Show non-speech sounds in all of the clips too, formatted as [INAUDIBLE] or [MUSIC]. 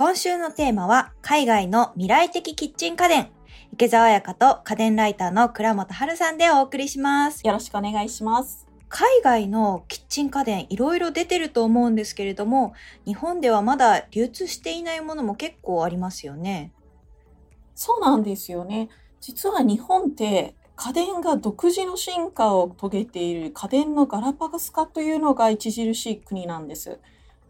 今週のテーマは、海外の未来的キッチン家電。池澤彩香と家電ライターの倉本春さんでお送りします。よろしくお願いします。海外のキッチン家電いろいろ出てると思うんですけれども、日本ではまだ流通していないものも結構ありますよね。そうなんですよね。実は日本って家電が独自の進化を遂げている家電のガラパゴス化というのが著しい国なんです。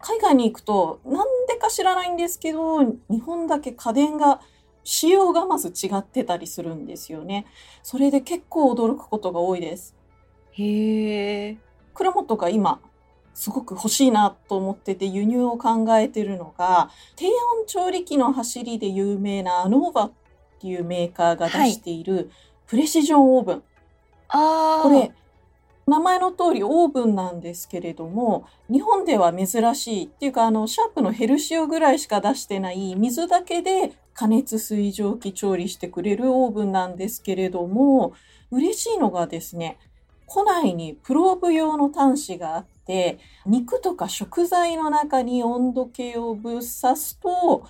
海外に行くとなんでか知らないんですけど、日本だけ家電が仕様がまず違ってたりするんですよね。それで結構驚くことが多いです。へえ。倉本が今すごく欲しいなと思ってて輸入を考えてるのが低温調理器の走りで有名なアノーバっていうメーカーが出しているプレシジョンオーブン、ああ。これ名前の通りオーブンなんですけれども日本では珍しいっていうかあのシャープのヘルシオぐらいしか出してない水だけで加熱水蒸気調理してくれるオーブンなんですけれども嬉しいのがですね庫内にプローブ用の端子があって肉とか食材の中に温度計をぶっ刺すと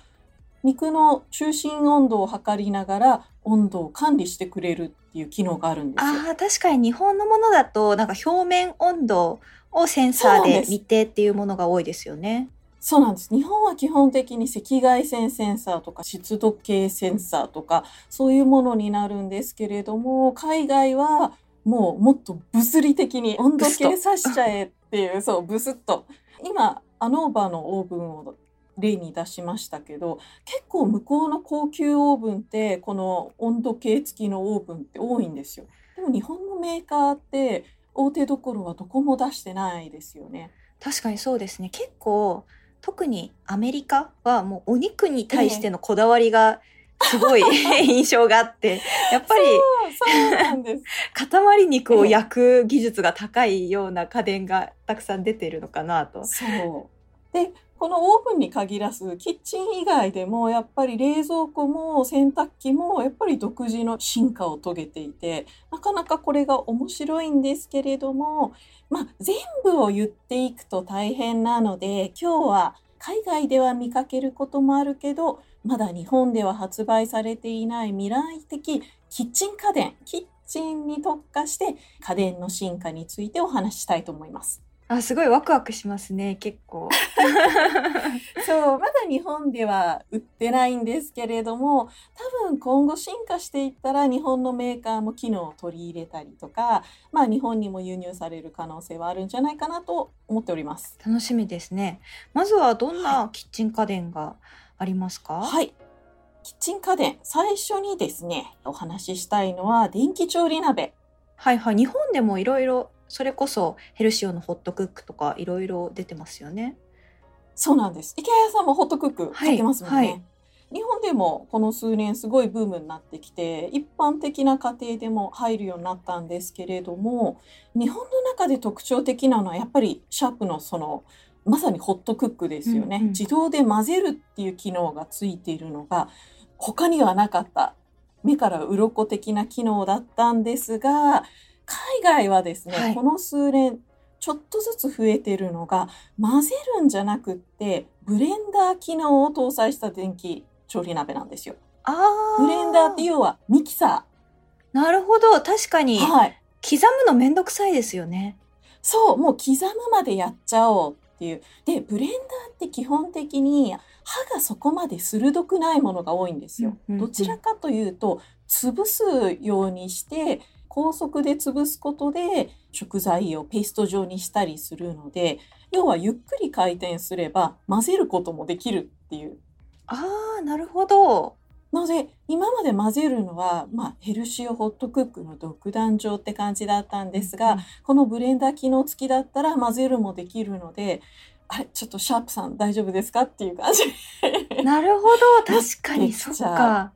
肉の中心温度を測りながら温度を管理してくれるっていう機能があるんですよ。ああ、確かに日本のものだと、なんか表面温度をセンサーで見てっていうものが多いですよね。そうなんです。日本は基本的に赤外線センサーとか湿度計センサーとかそういうものになるんですけれども、海外はもうもっと物理的に温度計さしちゃえっていう、そう、ブスッと。今、アノーバーのオーブンを例に出しましたけど、結構向こうの高級オーブンって、この温度計付きのオーブンって多いんですよ。でも日本のメーカーって大手どころはどこも出してないですよね。確かにそうですね。結構、特にアメリカはもうお肉に対してのこだわりがすごい [LAUGHS] 印象があって、やっぱり。[LAUGHS] 塊肉を焼く技術が高いような家電がたくさん出てるのかなと。そう。で、このオーブンに限らず、キッチン以外でも、やっぱり冷蔵庫も洗濯機も、やっぱり独自の進化を遂げていて、なかなかこれが面白いんですけれども、まあ、全部を言っていくと大変なので、今日は海外では見かけることもあるけど、まだ日本では発売されていない未来的キッチン家電、キッチンに特化して家電の進化についてお話ししたいと思います。あ、すごいワクワクしますね、結構。[LAUGHS] そう、まだ日本では売ってないんですけれども、多分今後進化していったら日本のメーカーも機能を取り入れたりとか、まあ日本にも輸入される可能性はあるんじゃないかなと思っております。楽しみですね。まずはどんなキッチン家電がありますか？はい。キッチン家電、最初にですね、お話ししたいのは電気調理鍋。はいはい。日本でもいろいろ、それこそヘルシオのホットクックとかいろいろ出てますよね。そうなんです。池谷さんもホットクックかけますもんね。はいはい日本でもこの数年すごいブームになってきて一般的な家庭でも入るようになったんですけれども日本の中で特徴的なのはやっぱりシャープのそのまさにホットクックですよね、うんうん自動で混ぜるっていう機能がついているのが他にはなかった目から鱗的な機能だったんですが海外はですね、はいこの数年ちょっとずつ増えてるのが混ぜるんじゃなくってブレンダー機能を搭載した電気調理鍋なんですよ。ああ。ブレンダーって要はミキサなるほど。確かにー。、はい。刻むのめんどくさいですよね。そう、もう刻むまでやっちゃおうっていう。で、ブレンダーって基本的に刃がそこまで鋭くないものが多いんですよ。どちらかというと、潰すようにして、高速で潰すことで食材をペースト状にしたりするので、要はゆっくり回転すれば混ぜることもできるっていう。ああ、なるほど。なので、今まで混ぜるのは、まあ、ヘルシオホットクックの独壇場って感じだったんですが、このブレンダー機能付きだったら混ぜるもできるので、あれ、ちょっとシャープさん大丈夫ですかっていう感じ。なるほど。確かに、そうっか。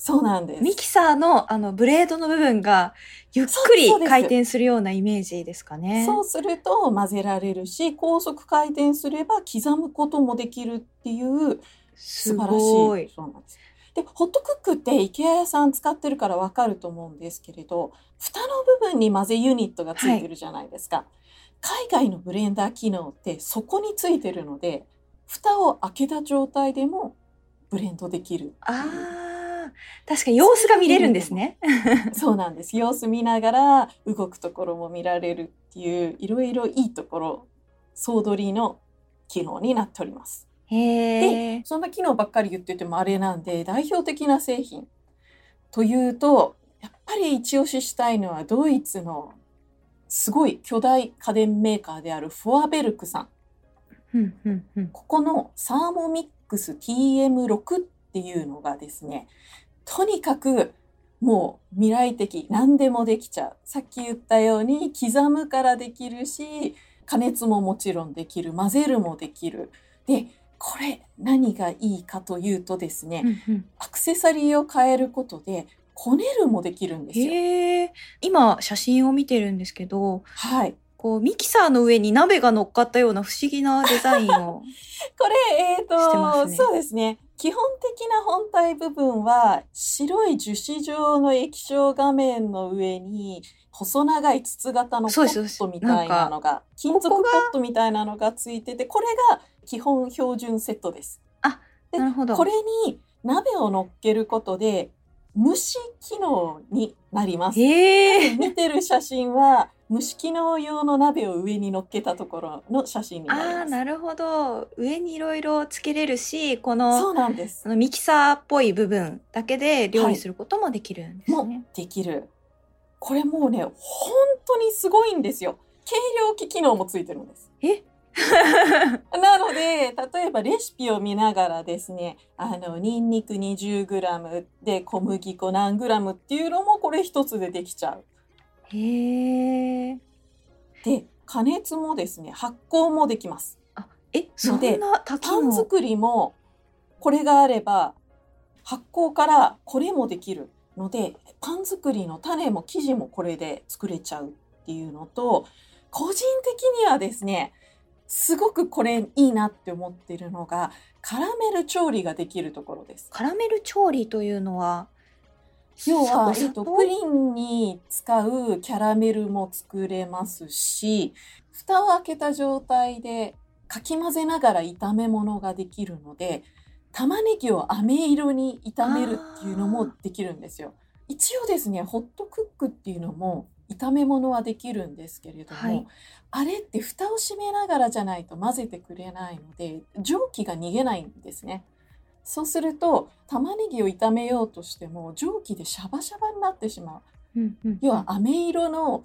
そうなんです。ミキサーのあのブレードの部分がゆっくり回転するようなイメージですかね。そうすると混ぜられるし、高速回転すれば刻むこともできるっていうす素晴らしい。そうなんです。で、ホットクックって IKEA 屋さん使ってるからわかると思うんですけれど、蓋の部分に混ぜユニットがついてるじゃないですか。海外のブレンダー機能ってそこについてるので、蓋を開けた状態でもブレンドできる。ああ、確かに様子が見れるんですね。そうなんです。様子見ながら動くところも見られるっていういろいろいいところ、総取りの機能になっております。へえ。そんな機能ばっかり言っててもあれなんで、代表的な製品というと、やっぱり一押ししたいのはドイツのすごい巨大家電メーカーであるフォアベルクさん。ここのサーモミックス TM6 っていうのがですね、とにかくもう未来的、何でもできちゃう。さっき言ったように刻むからできるし、加熱ももちろんできる、混ぜるもできる。で、これ何がいいかというとですね、うんうんアクセサリーを変えることで、こねるもできるんですよ。今写真を見てるんですけど、はい。こうミキサーの上に鍋が乗っかったような不思議なデザインを。[LAUGHS] これ、えっ、してまと、すねそうですね。基本的な本体部分は、白い樹脂状の液晶画面の上に、細長い筒型のポットみたいなのが、金属ポットみたいなのがついてて、これが基本標準セットです。あ、でなるほど。これに鍋を乗っけることで、蒸し機能になります。へえ。見てる写真は、蒸し機能用の鍋を上に乗っけたところの写真になりああ、ます。なるほど。上にいろいろつけれるし、こその、うなんですそ。のミキサーっぽい部分だけで料理することもできるんですもね。できる。これもうね、本当にすごいんですよ。計量器機能もついてるんです。え？[LAUGHS] なので、例えばレシピを見ながらですね、あの、ニンニク 20g で小麦粉何グラムっていうのもこれ一つでできちゃう。へえ。で、加熱もですね、発酵もできます。え、そんでな。パン作りもこれがあれば発酵からこれもできるのでパン作りの種も生地もこれで作れちゃうっていうのと個人的にはですねすごくこれいいなって思ってるのがカラメル調理ができるところです。カラメル調理というのは、要は、えっと、プリンに使うキャラメルも作れますし蓋を開けた状態でかき混ぜながら炒め物ができるので玉ねぎを飴色に炒めるっていうのもできるんですよ。一応ですねホットクックっていうのも炒め物はできるんですけれども、はいあれって蓋を閉めながらじゃないと混ぜてくれないので蒸気が逃げないんですね。そうすると玉ねぎを炒めようとしても蒸気でシャバシャバになってしまう。うんうん要は飴色の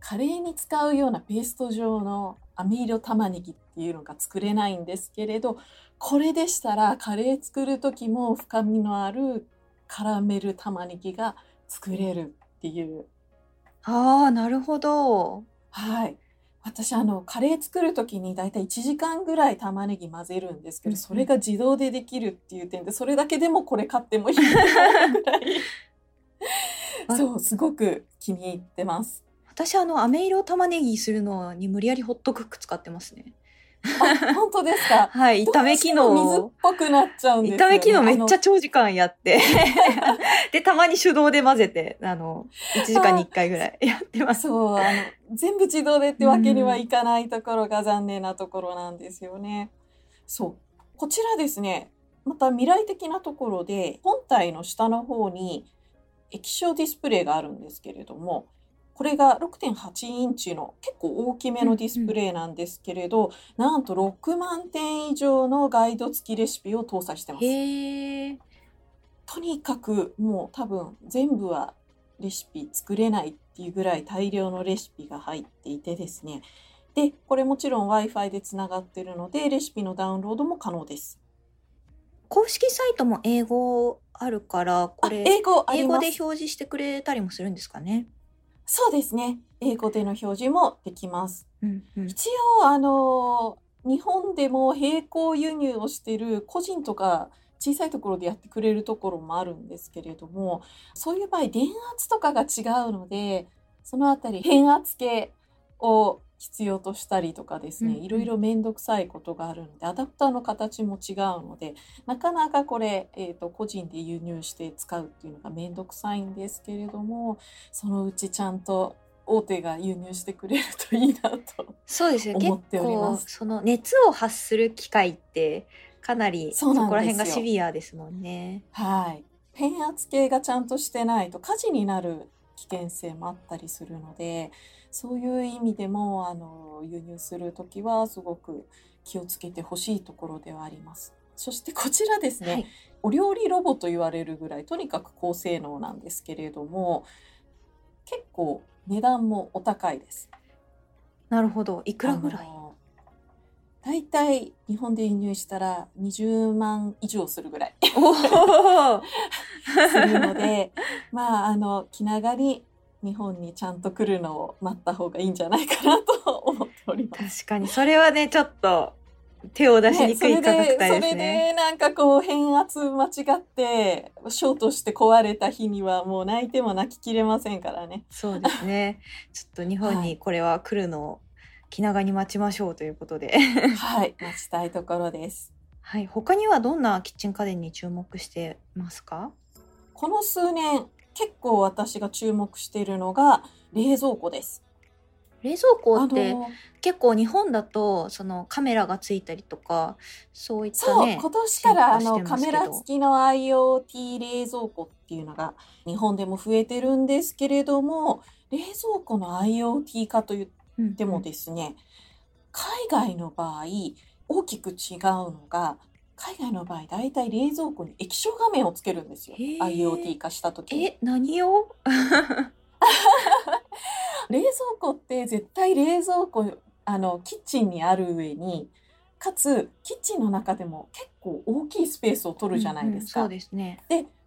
カレーに使うようなペースト状の飴色玉ねぎっていうのが作れないんですけれどこれでしたらカレー作る時も深みのあるカラメル玉ねぎが作れるっていうああ、なるほど。はい私あのカレー作る時にだいたい1時間ぐらい玉ねぎ混ぜるんですけどそれが自動でできるっていう点でそれだけでもこれ買ってもいいぐらい [LAUGHS] あそうすごく気に入ってます。私、あの、飴色玉ねぎするのに無理やりホットクック使ってますね。あ本当ですか？[LAUGHS] はい、炒め機能水っを。ぽくなっちゃうんですよ、ね。炒め機能めっちゃあ長時間やって。[LAUGHS] で、たまに手動で混ぜて、あの、1時間に1回ぐらいやってます。のそう、あの、全部自動でってわけにはいかないところが残念なところなんですよね。そう。こちらですね、また未来的なところで、本体の下の方に液晶ディスプレイがあるんですけれども、これが6.8インチの結構大きめのディスプレイなんですけれど、なんと6万点以上のガイド付きレシピを搭載してます。とにかくもう多分全部はレシピ作れないっていうぐらい大量のレシピが入っていてですね。で、これもちろん Wi-Fi でつながっているので、レシピのダウンロードも可能です。公式サイトも英語あるから、こあ、れ、英。語で表示してくれたりもするんですかね？そうですね。英語での表示もできます。うんうん。一応、あの、日本でも並行輸入をしている個人とか小さいところでやってくれるところもあるんですけれども、そういう場合、電圧とかが違うので、そのあたり変圧計を必要としたりとかですね、いろいろめんどくさいことがあるので、アダプターの形も違うので、なかなかこれ、えーと、個人で輸入して使うっていうのがめんどくさいんですけれども、そのうちちゃんと大手が輸入してくれるといいなと。そうですよ。結思っております構その熱を発する機会ってかなりそこら辺がシビアですもんね。はい。変圧計がちゃんとしてないと火事になる危険性もあったりするので、そういう意味でも、あの、輸入するときはすごく気をつけてほしいところではあります。そしてこちらですね、はい。お料理ロボと言われるぐらいとにかく高性能なんですけれども結構値段もお高いです。なるほど。いくらぐらい？大体日本で輸入したら20万以上するぐらいするのでまああの気長に日本にちゃんと来るのを待った方がいいんじゃないかなと思っております。確かにそれはねちょっと手を出しにくいね価格帯ですそれでね。なんかこう変圧間違ってショートして壊れた日にはもう泣いても泣ききれませんからね。そうですね。ちょっと日本にこれは来るのを気長に待ちましょうということで。はい、待ちたいところです。はい。他にはどんなキッチン家電に注目してますか？この数年結構私が注目しているのが冷蔵庫です。冷蔵庫あっての結構日本だとそのカメラがついたりとかそういったそう、ね今年からあのカメラ付きの IoT 冷蔵庫っていうのが日本でも増えてるんですけれども冷蔵庫の IoT 化と言ってもですね、海外の場合大きく違うのが海外の場合だいたい冷蔵庫に液晶画面をつけるんですよ。IoT 化した時に。え何を？[LAUGHS] 冷蔵庫って絶対冷蔵庫あのキッチンにある上にかつキッチンの中でも結構大きいスペースを取るじゃないですか、うんうんそうですね。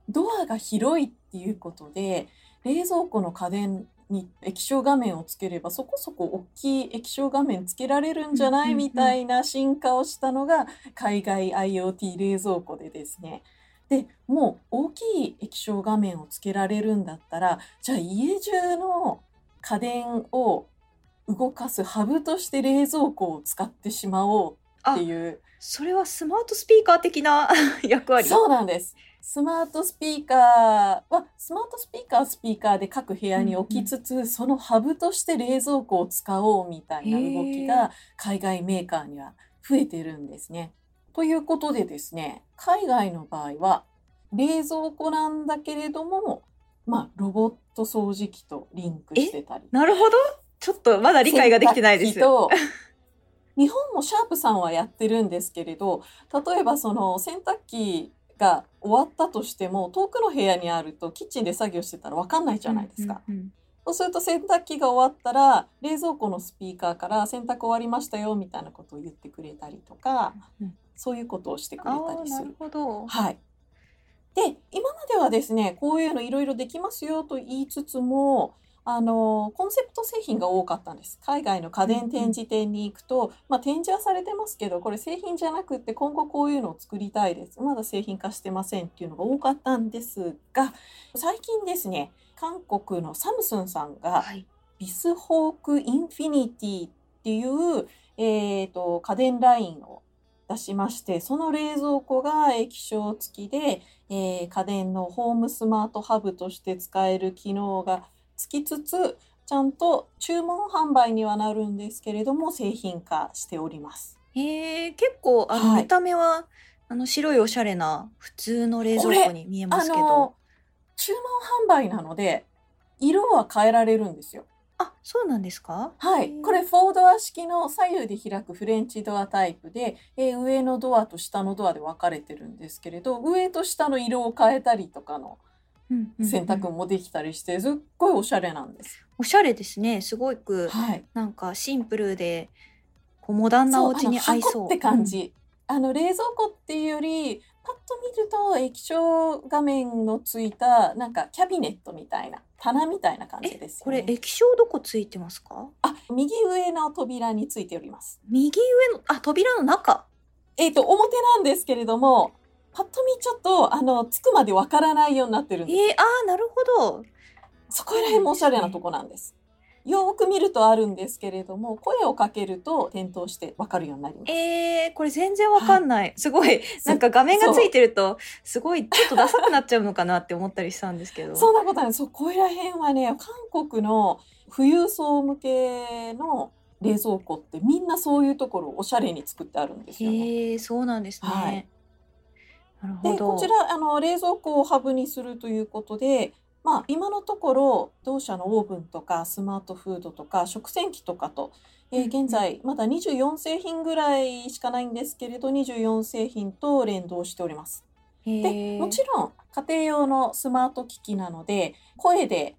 ドアが広いっていうことで冷蔵庫の家電に液晶画面をつければそこそこ大きい液晶画面つけられるんじゃない？みたいな進化をしたのが海外 IoT 冷蔵庫でですね。でもう大きい液晶画面をつけられるんだったらじゃあ家中の家電を動かすハブとして冷蔵庫を使ってしまおうっていう。それはスマートスピーカー的な [LAUGHS] 役割？そうなんです。スマートスピーカーは、スマートスピーカーはスピーカーで各部屋に置きつつ、そのハブとして冷蔵庫を使おうみたいな動きへが海外メーカーには増えてるんですね。ということでですね、海外の場合は冷蔵庫なんだけれども、まあ、ロボット掃除機とリンクしてたり。なるほどちょっとまだ理解ができてないです日本もシャープさんはやってるんですけれど例えばその洗濯機が終わったとしても遠くの部屋にあるとキッチンで作業してたら分かんないじゃないですか。うんうんうんそうすると洗濯機が終わったら冷蔵庫のスピーカーから洗濯終わりましたよみたいなことを言ってくれたりとか、うんそういうことをしてくれあたりするる。ほど。はい。で、今まではですね、こういうのいろいろできますよと言いつつも、あの、コンセプト製品が多かったんです。海外の家電展示店に行くと、まあ展示はされてますけど、これ製品じゃなくって今後こういうのを作りたいです。まだ製品化してませんっていうのが多かったんですが、最近ですね、韓国のサムスンさんが、はい。ビスホークインフィニティっていう、えー、と家電ラインを出しましてその冷蔵庫が液晶付きで、えー家電のホームスマートハブとして使える機能がつきつつちゃんと注文販売にはなるんですけれども製品化しております。へえ結構あの、はい見た目はあの白いおしゃれな普通の冷蔵庫に見えまあすけどの注文販売なので色は変えられるんですよ。あそうなんですか？はい。これフォードア式の左右で開くフレンチドアタイプで、えー上のドアと下のドアで分かれてるんですけれど、上と下の色を変えたりとかのうんうんうん選択もできたりして、すっごいおしゃれなんです。おしゃれですねすごくはい。なんかシンプルでこうモダンなお家に合いそうあの箱って感じ。あの冷蔵庫っていうより、パッと見ると液晶画面のついたなんかキャビネットみたいな棚みたいな感じえですよね。これ液晶どこついてますか？あ右上の扉についております。右上のあ扉の中えっ、と表なんですけれども、パッと見ちょっとあのつくまでわからないようになってるんです。えー、あーなるほどそこら辺もおしゃれなとこなんです。よく見るとあるんですけれども、声をかけると点灯してわかるようになります。えー、これ全然わかんない。すごい、[LAUGHS] なんか画面がついてると、すごいちょっとダサくなっちゃうのかなって思ったりしたんですけど。[LAUGHS] そんなことない。そう、ここら辺はね、韓国の富裕層向けの冷蔵庫ってみんなそういうところをおしゃれに作ってあるんですよね。へえ、そうなんですね。はいで、ど。こちら、あの、冷蔵庫をハブにするということで、まあ、今のところ、同社のオーブンとか、スマートフードとか、食洗機とかと、えー現在、まだ24製品ぐらいしかないんですけれど、24製品と連動しております。へで、ーもちろん、家庭用のスマート機器なので、声で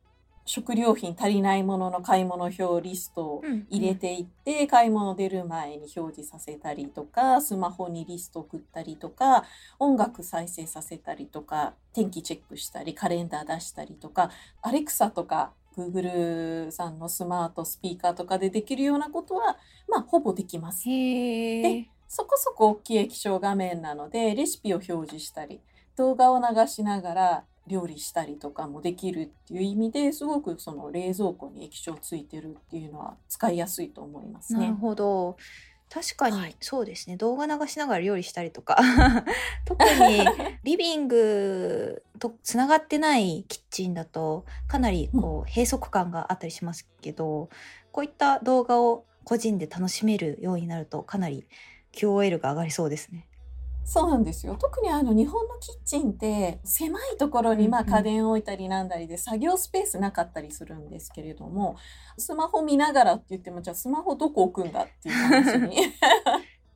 食料品足りないものの買い物表リストを入れていって、買い物出る前に表示させたりとか、スマホにリスト送ったりとか、音楽再生させたりとか、天気チェックしたり、カレンダー出したりとか、アレクサとか、Google さんのスマートスピーカーとかでできるようなことは、まあ、ほぼできます。で。そこそこ大きい液晶画面なので、レシピを表示したり、動画を流しながら料理したりとかもできるっていう意味ですごくその冷蔵庫に液晶ついてるっていうのは使いやすいと思いますなるね。ほど。確かに、はいそうですね。動画流しながら料理したりとか。[LAUGHS] 特にリビングとつながってないキッチンだとかなりこう閉塞感があったりしますけど、こういった動画を個人で楽しめるようになるとかなり QOL が上がりそうですね。そうなんですよ。特にあの日本のキッチンって狭いところにま家電を置いたりなんだりで作業スペースなかったりするんですけれども、スマホ見ながらって言ってもじゃあスマホどこ置くんだっていう話に。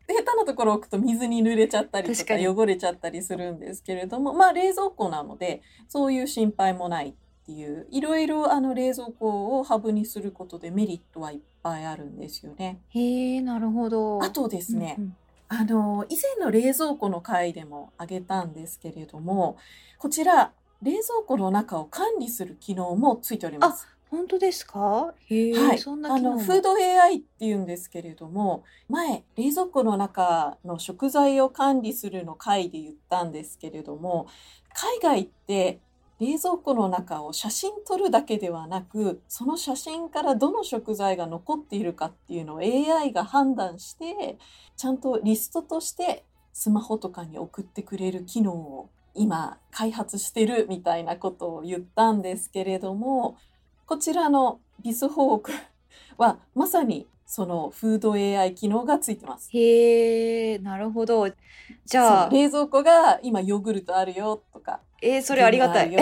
で [LAUGHS] 下手なところ置くと水に濡れちゃったりとか汚れちゃったりするんですけれども、まあ冷蔵庫なのでそういう心配もないっていう、いろいろあの冷蔵庫をハブにすることでメリットはいっぱいあるんですよね。へえ、なるほど。あとですね、うんうんあの、以前の冷蔵庫の回でも挙げたんですけれども、こちら、冷蔵庫の中を管理する機能もついております。本当ですか？へえ、はい。そんなあの、フード AI っていうんですけれども、前、冷蔵庫の中の食材を管理するの回で言ったんですけれども、海外って冷蔵庫の中を写真撮るだけではなく、その写真からどの食材が残っているかっていうのを AI が判断して、ちゃんとリストとしてスマホとかに送ってくれる機能を今開発してるみたいなことを言ったんですけれども、こちらのビスホークはまさにそのフード AI 機能がついてます。へえ、なるほど。じゃあ冷蔵庫が今ヨーグルトあるよとか、えーそれありがたい。よ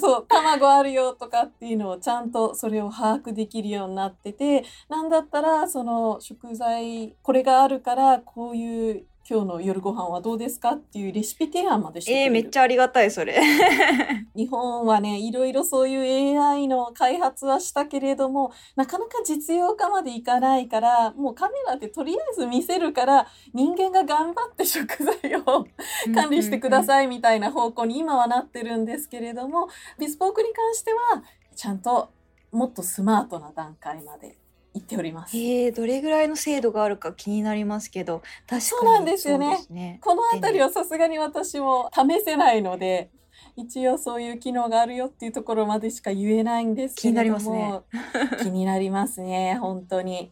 そう、卵あるよとかっていうのをちゃんとそれを把握できるようになってて、なんだったらその食材、これがあるからこういう今日の夜ご飯はどうですか？っていうレシピ提案までしてくれる。えーめっちゃありがたい、それ。[LAUGHS] 日本はね、いろいろそういう AI の開発はしたけれども、なかなか実用化までいかないから、もうカメラでとりあえず見せるから、人間が頑張って食材を管理してくだい。さいみたいな方向に今はなってるんですけれども、ビスポークに関しては、ちゃんともっとスマートな段階まで行っております。えーどれぐらいの精度があるか気になりますけど、確かにそうなんですよねねこのあたりはさすがに私も試せないので、一応そういう機能があるよっていうところまでしか言えないんですけれども。気になりますね [LAUGHS] [LAUGHS] 気になりますね、本当に。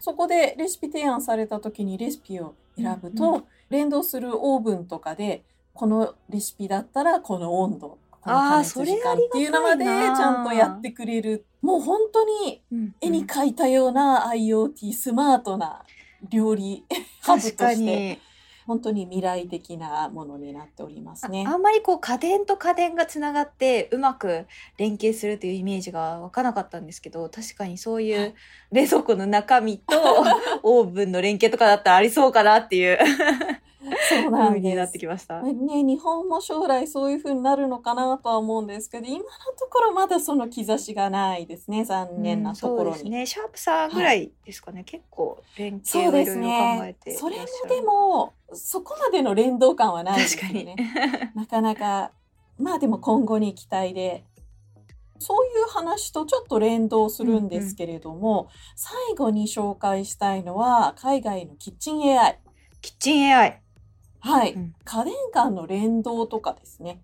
そこでレシピ提案された時にレシピを選ぶと、うんう連動するオーブンとかで、このレシピだったらこの温度、この加熱それ時間ありがたいなっていうのまでちゃんとやってくれる。もう本当にうん絵に描いたような IoT スマートな料理ハブとして、に。本当に未来的なものになっておりますね。ああんまりこう家電と家電がつながってうまく連携するというイメージが湧かなかったんですけど確かにそういう冷蔵庫の中身と [LAUGHS] オーブンの連携とかだったらありそうかなっていうそうなん風になって。きました。ね、日本も将来そういう風になるのかなとは思うんですけど、今のところまだその兆しがないですね。残念なところに。うんそうですね。シャープさんぐらいですかね。結構連携をいろいろ考えねてい。らっしゃる。それもでも、そこまでの連動感はないです確かに。よね。なかなか、まあでも今後に期待で。そういう話とちょっと連動するんですけれども、最後に紹介したいのは、海外のキッチン AI。キッチン AI。はい。うん家電間の連動とかですね。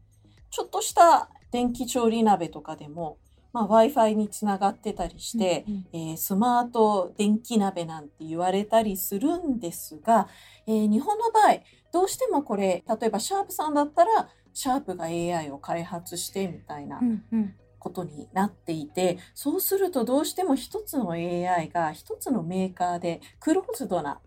ちょっとした電気調理鍋とかでも、まあ、Wi-Fi につながってたりして、うんうんえースマート電気鍋なんて言われたりするんですが、えー日本の場合どうしてもこれ例えばシャープさんだったらシャープが AI を開発してみたいなうんうんことになっていてそうするとどうしても一つの AI が一つのメーカーでクローズドな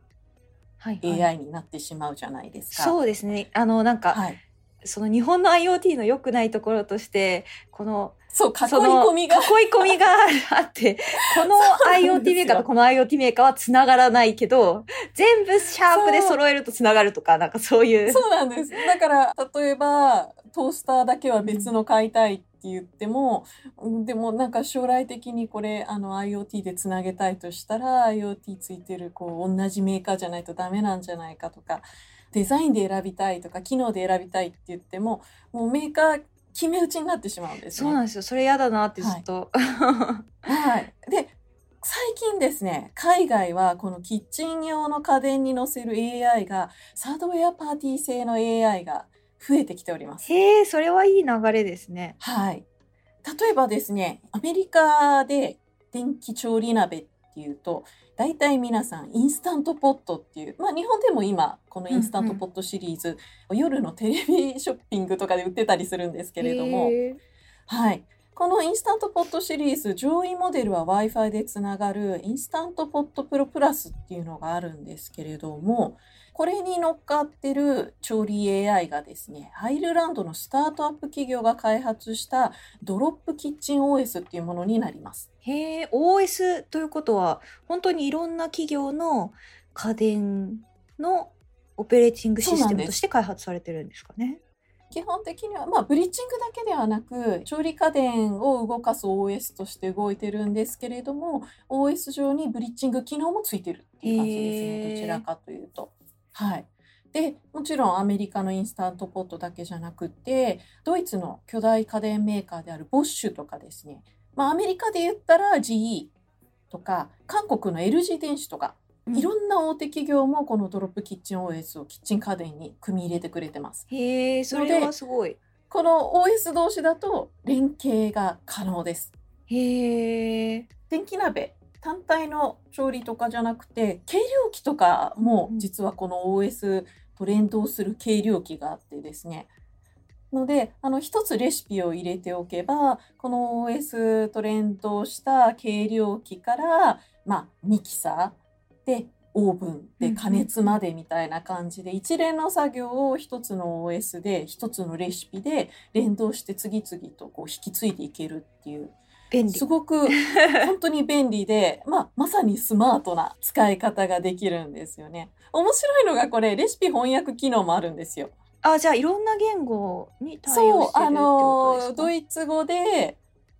はいはい。AI になってしまうじゃないですか。そうですね。あのなんか、はい、その日本の IoT の良くないところとしてこのそう囲い込みが。囲い込みがあって [LAUGHS] この IoT メーカーとこの IoT メーカーはつながらないけど全部シャープで揃えるとつながるとかなんかそういう。そうなんです。だから、例えば、トースターだけは別の買いたいって言っても、うんでもなんか将来的にこれ、あの IoT でつなげたいとしたら、IoT ついてる、こう、同じメーカーじゃないとダメなんじゃないかとか、デザインで選びたいとか、機能で選びたいって言っても、もうメーカー決め打ちになってしまうんですね。そうなんですよそれ嫌だなってずっと、はい。で、最近ですね、海外はこのキッチン用の家電に載せる AI が、サードウェアパーティー製の AI が増えてきております。へえそれはいい流れですねはい。例えばですね、アメリカで電気調理鍋っていうと、大体皆さんインスタントポットっていう、まあ日本でも今このインスタントポットシリーズ、夜のテレビショッピングとかで売ってたりするんですけれども、はい。このインスタントポットシリーズ、上位モデルは Wi-Fi でつながるインスタントポットプロプラスっていうのがあるんですけれども、これに乗っかってる調理 AI がですね、アイルランドのスタートアップ企業が開発したドロップキッチン OS っていうものになります。へえ OS ということは本当にいろんな企業の家電のオペレーティングシステムとして開発されてるんですかね。基本的には、まあ、ブリッジングだけではなく、調理家電を動かす OS として動いてるんですけれども、OS 上にブリッジング機能もついてるっていう感じですへーね。どちらかというと。はい。で、もちろんアメリカのインスタントポットだけじゃなくて、ドイツの巨大家電メーカーであるボッシュとかですね。まあ、アメリカで言ったら GE とか、韓国の LG 電子とか、いろんな大手企業もこのドロップキッチン OS をキッチン家電に組み入れてくれてます。へえそれはすごい。この OS 同士だと連携が可能です。へえ電気鍋単体の調理とかじゃなくて計量器とかもうん実はこの OS と連動する計量器があってですね。のであの一つレシピを入れておけばこの OS と連動した計量器から、まあ、ミキサーでオーブンで加熱までみたいな感じで一連の作業を一つの OS で一つのレシピで連動して次々とこう引き継いでいけるっていう便利す。ごく [LAUGHS] 本当に便利で、まあ、まさにスマートな使い方ができるんですよね。面白いのがこれレシピ翻訳機能もあるんですよ。あじゃあいろんな言語に対そうあ応してるってことですか？のドイツ語で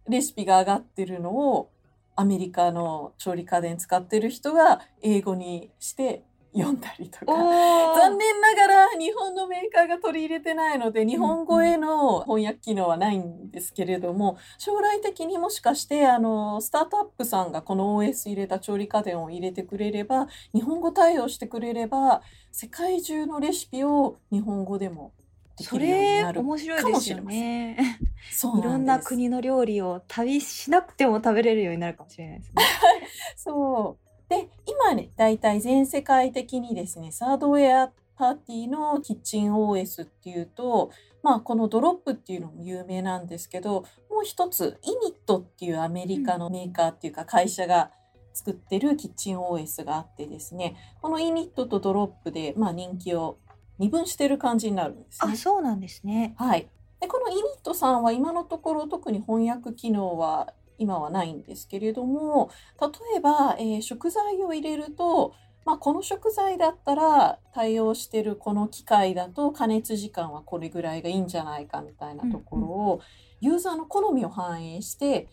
レシピが上がってるのをアメリカの調理家電使ってる人が英語にして読んだりとか。残念ながら日本のメーカーが取り入れてないので日本語への翻訳機能はないんですけれども将来的にもしかしてあのスタートアップさんがこの OS 入れた調理家電を入れてくれれば日本語対応してくれれば世界中のレシピを日本語でもできそるようにれなる面白いですよね。そういろんな国の料理を旅しなくても食べれるようになるかもしれないですね。[LAUGHS] そう。で、今ね、大体全世界的にですね、サードウェアパーティーのキッチン OS っていうと、まあ、このドロップっていうのも有名なんですけど、もう一つ、イニットっていうアメリカのメーカーっていうか会社が作ってるキッチン OS があってですね、このイニットとドロップで、まあ、人気を二分してる感じになるんですねあ。そうなんですね。はい。で、このイニットさんは今のところ特に翻訳機能は今はないんですけれども、例えば、えー食材を入れると、まあ、この食材だったら対応してるこの機械だと加熱時間はこれぐらいがいいんじゃないかみたいなところを、ユーザーの好みを反映して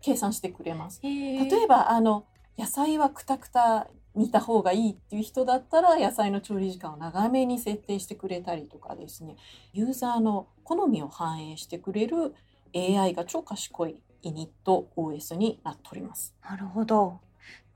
計算してくれます。例例えばあの野菜はくたくた煮た方がいいっていう人だったら野菜の調理時間を長めに設定してくれたりとかですね。ユーザーの好みを反映してくれる AI が超賢いイニット OS になっております。なるほど。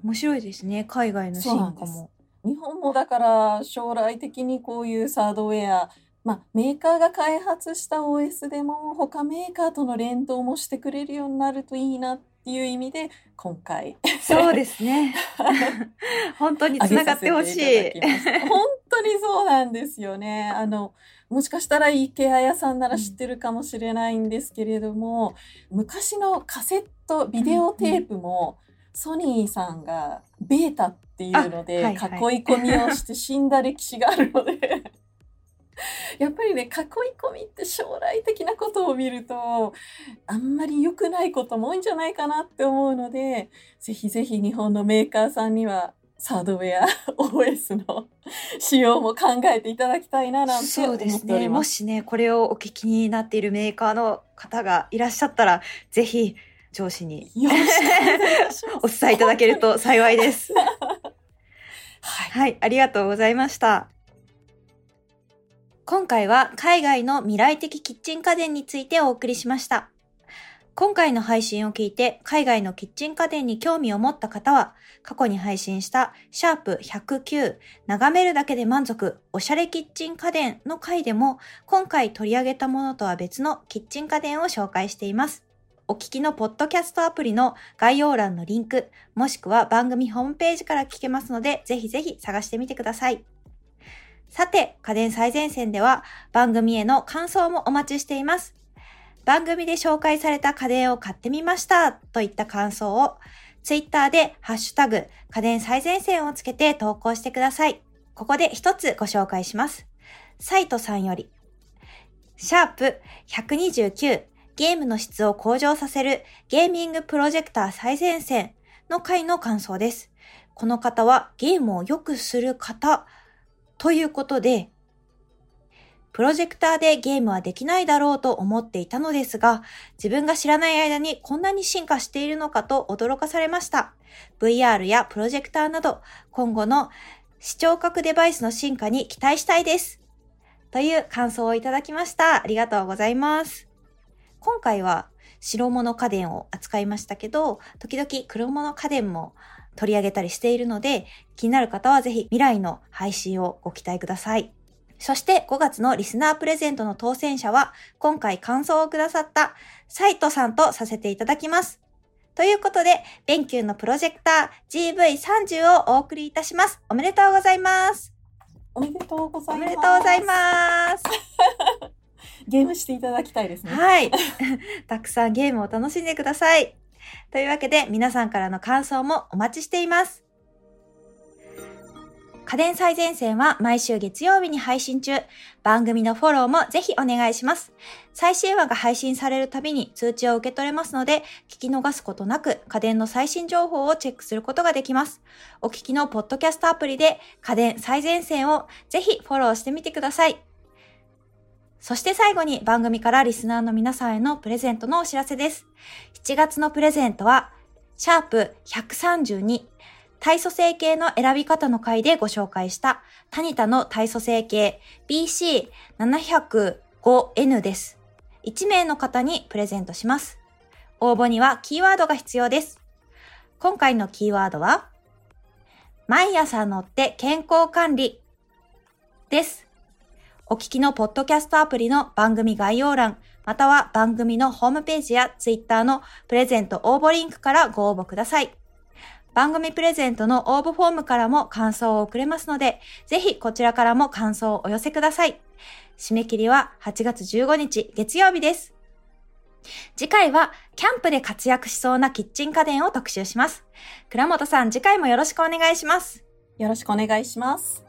面白いですね。海外の進化も。日本もだから将来的にこういうサードウェアまあ、メーカーが開発した OS でも他メーカーとの連動もしてくれるようになるといいなっていう意味で今回そうですね。[LAUGHS] 本当につながってほしい。本当にそうなんですよね。あのもしかしたら IKEA 屋さんなら知ってるかもしれないんですけれども、うん、昔のカセットビデオテープも、ソニーさんがベータっていうので囲い込みをして死んだ歴史があるので。[LAUGHS] やっぱりね囲い込みって将来的なことを見るとあんまり良くないことも多いんじゃないかなって思うのでぜひぜひ日本のメーカーさんにはサードウェア [LAUGHS] OS の [LAUGHS] 使用も考えていただきたいななんて思っております。そうですね。もしね、これをお聞きになっているメーカーの方がいらっしゃったら、ぜひ上司に [LAUGHS] お伝えいただけると幸いです。はい、はい、ありがとうございました。今回は海外の未来的キッチン家電についてお送りしました。今回の配信を聞いて海外のキッチン家電に興味を持った方は、過去に配信したシャープ109眺めるだけで満足おしゃれキッチン家電の回でも今回取り上げたものとは別のキッチン家電を紹介しています。お聞きのポッドキャストアプリの概要欄のリンク、もしくは番組ホームページから聞けますので、ぜひぜひ探してみてください。さて、家電最前線では番組への感想もお待ちしています。番組で紹介された家電を買ってみましたといった感想を、ツイッターでハッシュタグ家電最前線をつけて投稿してください。ここで一つご紹介します。サイトさんより、シャープ129ゲームの質を向上させるゲーミングプロジェクター最前線の回の感想です。この方はゲームを良くする方ということで、プロジェクターでゲームはできないだろうと思っていたのですが、自分が知らない間にこんなに進化しているのかと驚かされました。VR やプロジェクターなど、今後の視聴覚デバイスの進化に期待したいです。という感想をいただきました。ありがとうございます。今回は白物家電を扱いましたけど、時々黒物家電も取り上げたりしているので、気になる方はぜひ未来の配信をご期待ください。そして5月のリスナープレゼントの当選者は、今回感想をくださったサイトさんとさせていただきます。ということで、ベンキューのプロジェクター GV30 をお送りいたします。おめでとうございます。おめでとうございます。おめでとうございます。[LAUGHS] ゲームしていただきたいですね。はい。[LAUGHS] たくさんゲームを楽しんでください。というわけで皆さんからの感想もお待ちしています。家電最前線は毎週月曜日に配信中。番組のフォローもぜひお願いします。最新話が配信されるたびに通知を受け取れますので、聞き逃すことなく家電の最新情報をチェックすることができます。お聞きのポッドキャストアプリで家電最前線をぜひフォローしてみてください。そして最後に番組からリスナーの皆さんへのプレゼントのお知らせです。7月のプレゼントは、シャープ132体組成計の選び方の回でご紹介したタニタの体組成計 BC705N です。1名の方にプレゼントします。応募にはキーワードが必要です。今回のキーワードは、毎朝乗って健康管理です。お聞きのポッドキャストアプリの番組概要欄、または番組のホームページやツイッターのプレゼント応募リンクからご応募ください。番組プレゼントの応募フォームからも感想を送れますので、ぜひこちらからも感想をお寄せください。締め切りは8月15日月曜日です。次回はキャンプで活躍しそうなキッチン家電を特集します。倉本さん、次回もよろしくお願いします。よろしくお願いします。